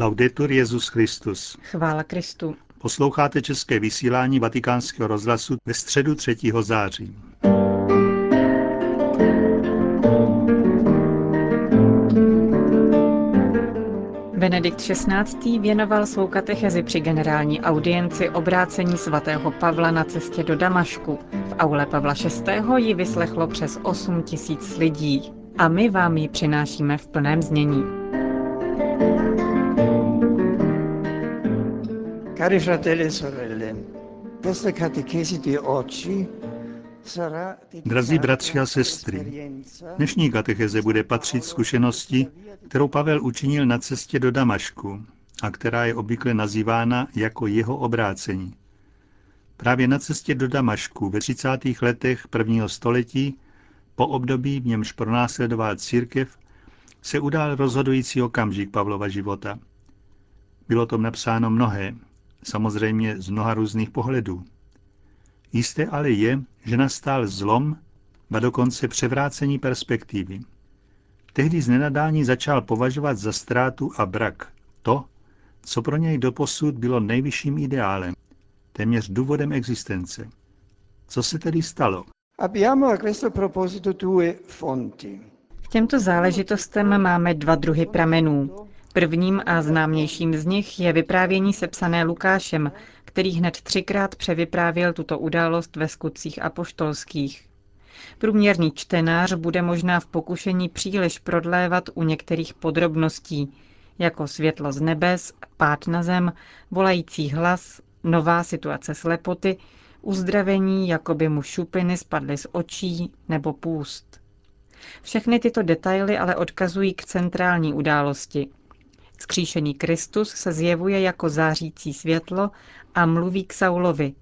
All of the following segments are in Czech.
Laudetur Jezus Christus. Chvála Kristu. Posloucháte české vysílání Vatikánského rozhlasu ve středu 3. září. Benedikt XVI. věnoval svou katechezi při generální audienci obrácení svatého Pavla na cestě do Damašku. V aule Pavla VI. ji vyslechlo přes 8 tisíc lidí. A my vám ji přinášíme v plném znění. Cari fratelli e sorelle, questa catechesi di oggi Drazí bratři a sestry, dnešní katecheze bude patřit zkušenosti, kterou Pavel učinil na cestě do Damašku a která je obvykle nazývána jako jeho obrácení. Právě na cestě do Damašku ve 30. letech prvního století, po období, v němž pronásledoval církev, se udál rozhodující okamžik Pavlova života. Bylo tom napsáno mnohé, samozřejmě z mnoha různých pohledů. Jisté ale je, že nastal zlom, a dokonce převrácení perspektivy. Tehdy z nenadání začal považovat za ztrátu a brak to, co pro něj doposud bylo nejvyšším ideálem, téměř důvodem existence. Co se tedy stalo? K těmto záležitostem máme dva druhy pramenů. Prvním a známějším z nich je vyprávění sepsané Lukášem, který hned třikrát převyprávěl tuto událost ve skutcích apoštolských. Průměrný čtenář bude možná v pokušení příliš prodlévat u některých podrobností, jako světlo z nebes, pád na zem, volající hlas, nová situace slepoty, uzdravení, jako by mu šupiny spadly z očí nebo půst. Všechny tyto detaily ale odkazují k centrální události, Skříšený Kristus se zjevuje jako zářící světlo a mluví k Saulovi.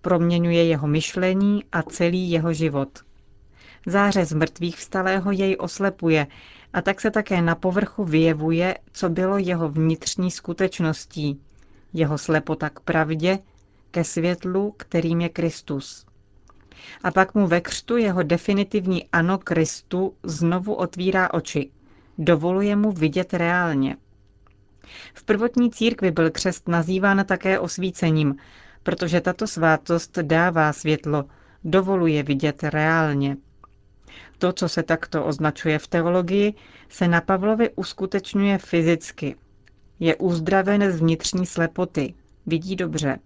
Proměňuje jeho myšlení a celý jeho život. Záře z mrtvých vstalého jej oslepuje a tak se také na povrchu vyjevuje, co bylo jeho vnitřní skutečností, jeho slepota k pravdě, ke světlu, kterým je Kristus. A pak mu ve křtu jeho definitivní ano Kristu znovu otvírá oči. Dovoluje mu vidět reálně. V prvotní církvi byl křest nazýván také osvícením, protože tato svátost dává světlo, dovoluje vidět reálně. To, co se takto označuje v teologii, se na Pavlovi uskutečňuje fyzicky. Je uzdraven z vnitřní slepoty, vidí dobře.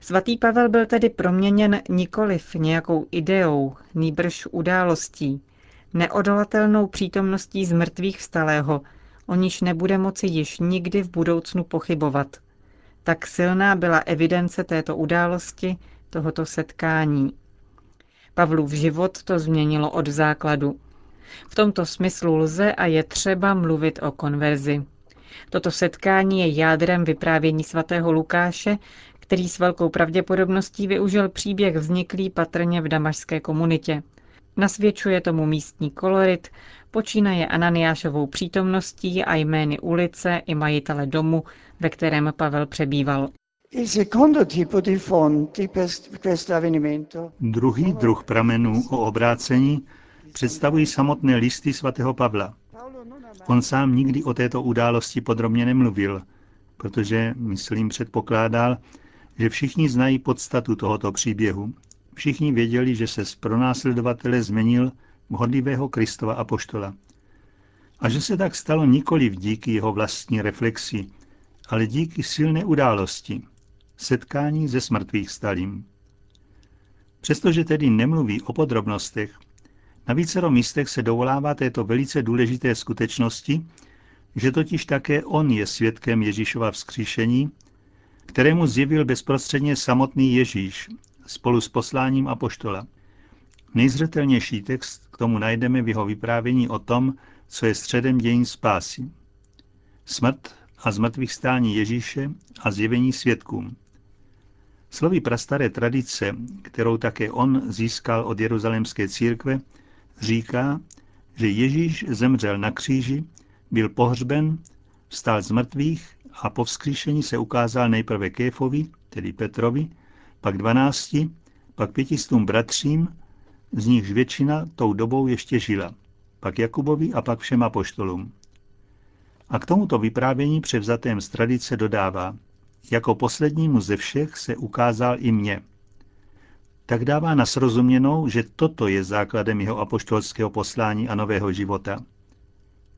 Svatý Pavel byl tedy proměněn nikoliv nějakou ideou, nýbrž událostí, neodolatelnou přítomností z mrtvých vstalého, o níž nebude moci již nikdy v budoucnu pochybovat. Tak silná byla evidence této události, tohoto setkání. Pavlův život to změnilo od základu. V tomto smyslu lze a je třeba mluvit o konverzi. Toto setkání je jádrem vyprávění svatého Lukáše, který s velkou pravděpodobností využil příběh vzniklý patrně v damašské komunitě. Nasvědčuje tomu místní kolorit, počínaje Ananiášovou přítomností a jmény ulice i majitele domu, ve kterém Pavel přebýval. Druhý druh pramenů o obrácení představují samotné listy svatého Pavla. On sám nikdy o této události podrobně nemluvil, protože, myslím, předpokládal, že všichni znají podstatu tohoto příběhu. Všichni věděli, že se z pronásledovatele změnil hodlivého Kristova apoštola. A že se tak stalo nikoli díky jeho vlastní reflexi, ale díky silné události, setkání ze smrtvých stalím. Přestože tedy nemluví o podrobnostech, na vícero místech se dovolává této velice důležité skutečnosti, že totiž také on je svědkem Ježíšova vzkříšení, kterému zjevil bezprostředně samotný Ježíš spolu s posláním apoštola. Nejzřetelnější text k tomu najdeme v jeho vyprávění o tom, co je středem dějin spásy. Smrt a zmrtvých stání Ježíše a zjevení svědkům. Slovy prastaré tradice, kterou také on získal od jeruzalémské církve, říká, že Ježíš zemřel na kříži, byl pohřben, vstal z mrtvých a po vzkříšení se ukázal nejprve Kéfovi, tedy Petrovi, pak dvanácti, pak pětistům bratřím z nichž většina tou dobou ještě žila, pak Jakubovi a pak všem apoštolům. A k tomuto vyprávění převzatém z tradice dodává, jako poslednímu ze všech se ukázal i mně. Tak dává na srozuměnou, že toto je základem jeho apoštolského poslání a nového života.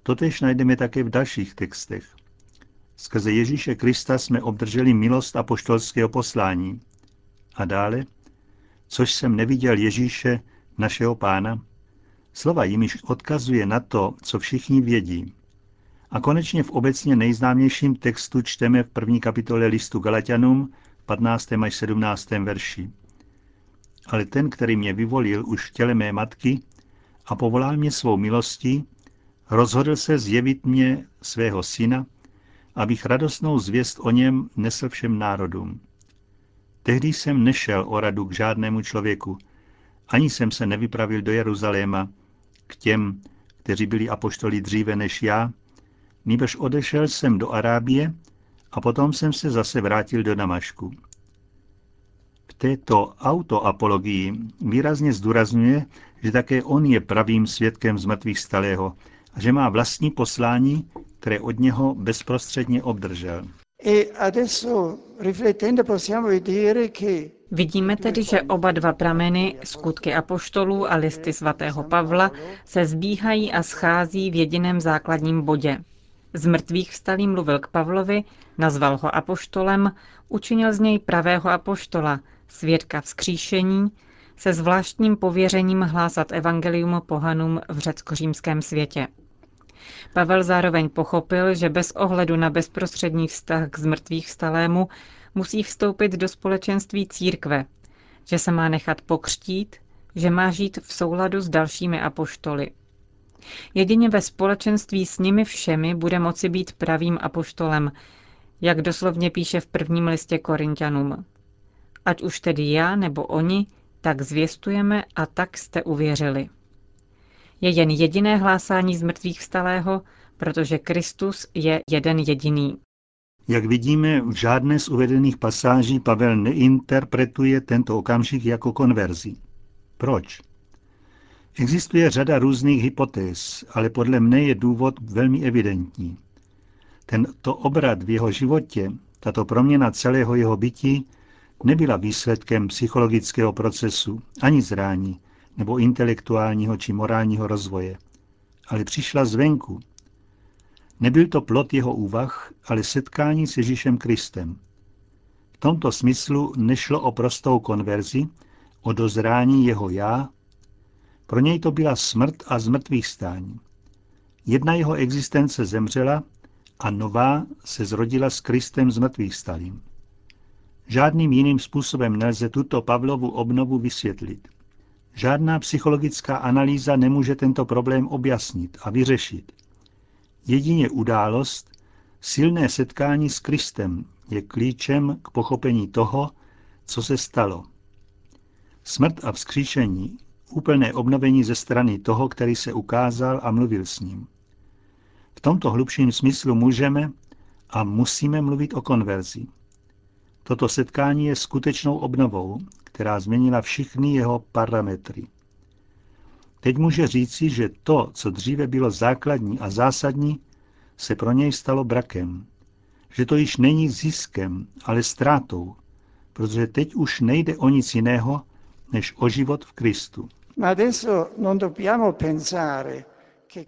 Totež najdeme také v dalších textech. Skrze Ježíše Krista jsme obdrželi milost apoštolského poslání. A dále, což jsem neviděl Ježíše, našeho pána, slova jimiž odkazuje na to, co všichni vědí. A konečně v obecně nejznámějším textu čteme v první kapitole listu Galatianům, 15. až 17. verši. Ale ten, který mě vyvolil už v těle mé matky a povolal mě svou milostí, rozhodl se zjevit mě svého syna, abych radostnou zvěst o něm nesl všem národům. Tehdy jsem nešel o radu k žádnému člověku, ani jsem se nevypravil do Jeruzaléma k těm, kteří byli apoštoli dříve než já, nýbrž odešel jsem do Arábie a potom jsem se zase vrátil do Damašku. V této autoapologii výrazně zdůrazňuje, že také on je pravým svědkem zmrtvých stalého a že má vlastní poslání, které od něho bezprostředně obdržel. E Vidíme tedy, že oba dva prameny, skutky apoštolů a listy svatého Pavla, se zbíhají a schází v jediném základním bodě. Z mrtvých vstalý mluvil k Pavlovi, nazval ho apoštolem, učinil z něj pravého apoštola, svědka vzkříšení, se zvláštním pověřením hlásat evangelium pohanům v řecko-římském světě. Pavel zároveň pochopil, že bez ohledu na bezprostřední vztah k zmrtvých stalému musí vstoupit do společenství církve, že se má nechat pokřtít, že má žít v souladu s dalšími apoštoly. Jedině ve společenství s nimi všemi bude moci být pravým apoštolem, jak doslovně píše v prvním listě Korintianům. Ať už tedy já nebo oni, tak zvěstujeme a tak jste uvěřili. Je jen jediné hlásání z mrtvých vstalého, protože Kristus je jeden jediný. Jak vidíme, v žádné z uvedených pasáží Pavel neinterpretuje tento okamžik jako konverzi. Proč? Existuje řada různých hypotéz, ale podle mne je důvod velmi evidentní. Tento obrat v jeho životě, tato proměna celého jeho bytí, nebyla výsledkem psychologického procesu, ani zrání, nebo intelektuálního či morálního rozvoje, ale přišla zvenku, Nebyl to plot jeho úvah, ale setkání s Ježíšem Kristem. V tomto smyslu nešlo o prostou konverzi, o dozrání jeho já. Pro něj to byla smrt a zmrtvých stání. Jedna jeho existence zemřela a nová se zrodila s Kristem z mrtvých stalým. Žádným jiným způsobem nelze tuto Pavlovu obnovu vysvětlit. Žádná psychologická analýza nemůže tento problém objasnit a vyřešit. Jedině událost, silné setkání s Kristem je klíčem k pochopení toho, co se stalo. Smrt a vzkříšení, úplné obnovení ze strany toho, který se ukázal a mluvil s ním. V tomto hlubším smyslu můžeme a musíme mluvit o konverzi. Toto setkání je skutečnou obnovou, která změnila všechny jeho parametry. Teď může říci, že to, co dříve bylo základní a zásadní, se pro něj stalo brakem. Že to již není ziskem, ale ztrátou, protože teď už nejde o nic jiného, než o život v Kristu.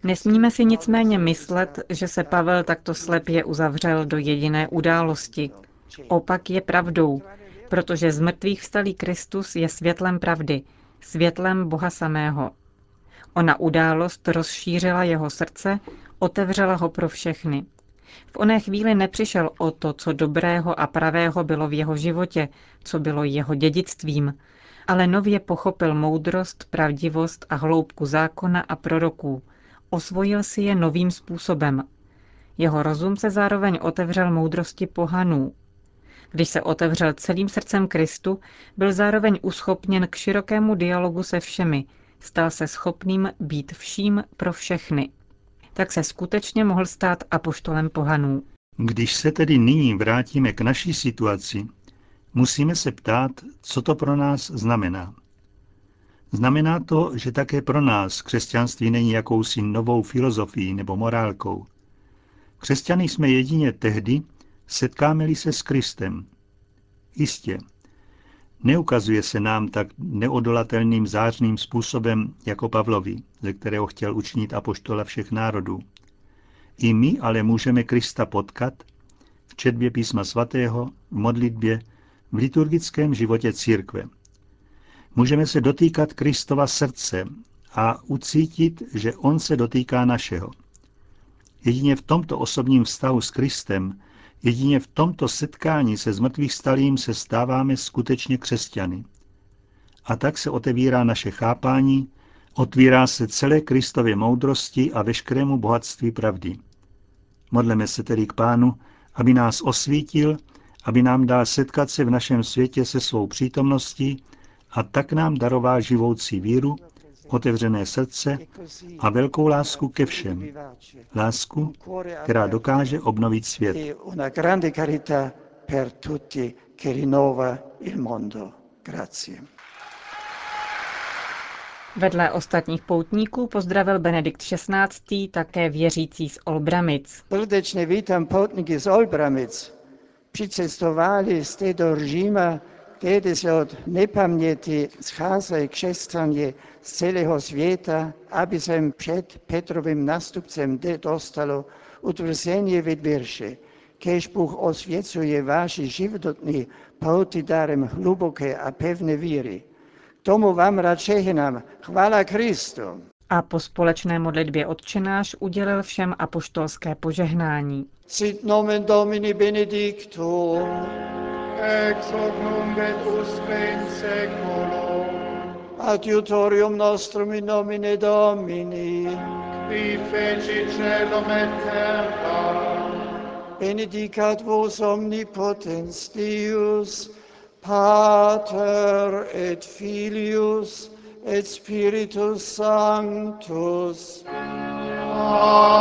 Nesmíme si nicméně myslet, že se Pavel takto slepě uzavřel do jediné události. Opak je pravdou, protože z mrtvých vstalý Kristus je světlem pravdy, světlem Boha samého. Ona událost rozšířila jeho srdce, otevřela ho pro všechny. V oné chvíli nepřišel o to, co dobrého a pravého bylo v jeho životě, co bylo jeho dědictvím, ale nově pochopil moudrost, pravdivost a hloubku zákona a proroků. Osvojil si je novým způsobem. Jeho rozum se zároveň otevřel moudrosti pohanů. Když se otevřel celým srdcem Kristu, byl zároveň uschopněn k širokému dialogu se všemi, stal se schopným být vším pro všechny. Tak se skutečně mohl stát apoštolem pohanů. Když se tedy nyní vrátíme k naší situaci, musíme se ptát, co to pro nás znamená. Znamená to, že také pro nás křesťanství není jakousi novou filozofií nebo morálkou. Křesťany jsme jedině tehdy, setkáme-li se s Kristem. Jistě, neukazuje se nám tak neodolatelným zářným způsobem jako Pavlovi, ze kterého chtěl učinit apoštola všech národů. I my ale můžeme Krista potkat v četbě písma svatého, v modlitbě, v liturgickém životě církve. Můžeme se dotýkat Kristova srdce a ucítit, že On se dotýká našeho. Jedině v tomto osobním vztahu s Kristem, jedině v tomto setkání se zmrtvých stalým se stáváme skutečně křesťany. A tak se otevírá naše chápání, otvírá se celé Kristově moudrosti a veškerému bohatství pravdy. Modleme se tedy k Pánu, aby nás osvítil, aby nám dal setkat se v našem světě se svou přítomností a tak nám darová živoucí víru, otevřené srdce a velkou lásku ke všem. Lásku, která dokáže obnovit svět. Vedle ostatních poutníků pozdravil Benedikt XVI. také věřící z Olbramic. Srdečně vítám poutníky z Olbramic. Přicestovali jste do Říma Kiedy se od nepaměti scházejí křesťané z celého světa, aby se před Petrovým nástupcem dostalo utvrzení vydbírše. Kež Bůh osvěcuje vaši životní pouty darem hluboké a pevné víry. Tomu vám rád žehnám. Chvála Kristu. A po společné modlitbě odčenáš udělil všem apoštolské požehnání. Sit nomen Domini benedictum ex hoc nunc et usque in seculum. Adiutorium nostrum in nomine Domini. Qui feci celum et terra. Benedicat vos omnipotens Deus, Pater et Filius et Spiritus Sanctus. Amen.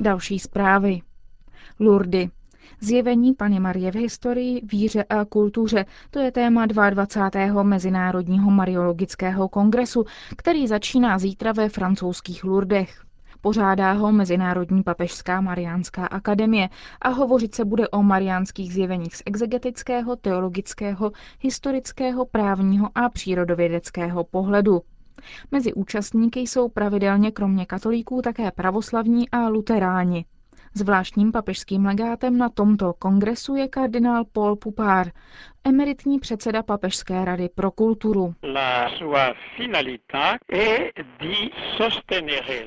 Další zprávy. Lurdy. Zjevení Pany Marie v historii, víře a kultuře, to je téma 22. Mezinárodního mariologického kongresu, který začíná zítra ve francouzských Lurdech. Pořádá ho Mezinárodní papežská mariánská akademie a hovořit se bude o mariánských zjeveních z exegetického, teologického, historického, právního a přírodovědeckého pohledu. Mezi účastníky jsou pravidelně kromě katolíků také pravoslavní a luteráni. Zvláštním papežským legátem na tomto kongresu je kardinál Paul Pupár, emeritní předseda Papežské rady pro kulturu.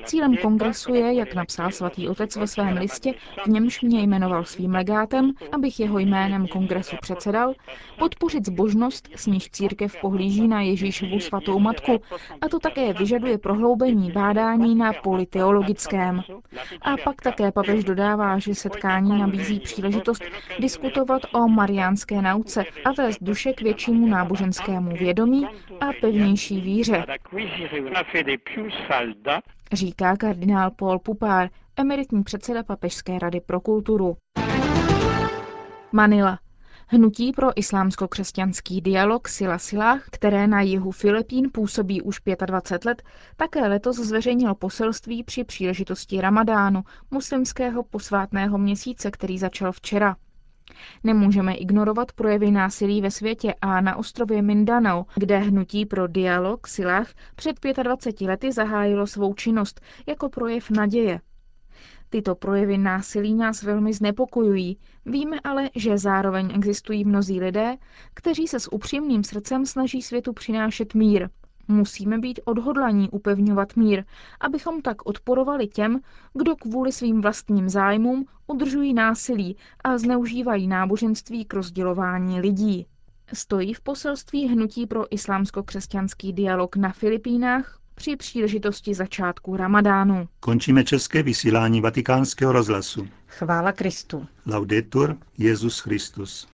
Cílem kongresu je, jak napsal svatý otec ve svém listě, v němž mě jmenoval svým legátem, abych jeho jménem kongresu předsedal, podpořit zbožnost, s níž církev pohlíží na Ježíšovu svatou matku, a to také vyžaduje prohloubení bádání na politeologickém. A pak také papež dodává, že setkání nabízí příležitost diskutovat o mariánské nauce a vést duše k většímu náboženskému vědomí a pevnější víře, říká kardinál Paul Pupár, emeritní předseda Papežské rady pro kulturu. Manila. Hnutí pro islámsko-křesťanský dialog Sila Silách, které na jihu Filipín působí už 25 let, také letos zveřejnil poselství při příležitosti Ramadánu, muslimského posvátného měsíce, který začal včera. Nemůžeme ignorovat projevy násilí ve světě a na ostrově Mindanao, kde hnutí pro dialog silách před 25 lety zahájilo svou činnost jako projev naděje. Tyto projevy násilí nás velmi znepokojují. Víme ale, že zároveň existují mnozí lidé, kteří se s upřímným srdcem snaží světu přinášet mír. Musíme být odhodlaní upevňovat mír, abychom tak odporovali těm, kdo kvůli svým vlastním zájmům udržují násilí a zneužívají náboženství k rozdělování lidí. Stojí v poselství Hnutí pro islámsko-křesťanský dialog na Filipínách při příležitosti začátku Ramadánu. Končíme české vysílání vatikánského rozhlasu. Chvála Kristu. Laudetur Jezus Christus.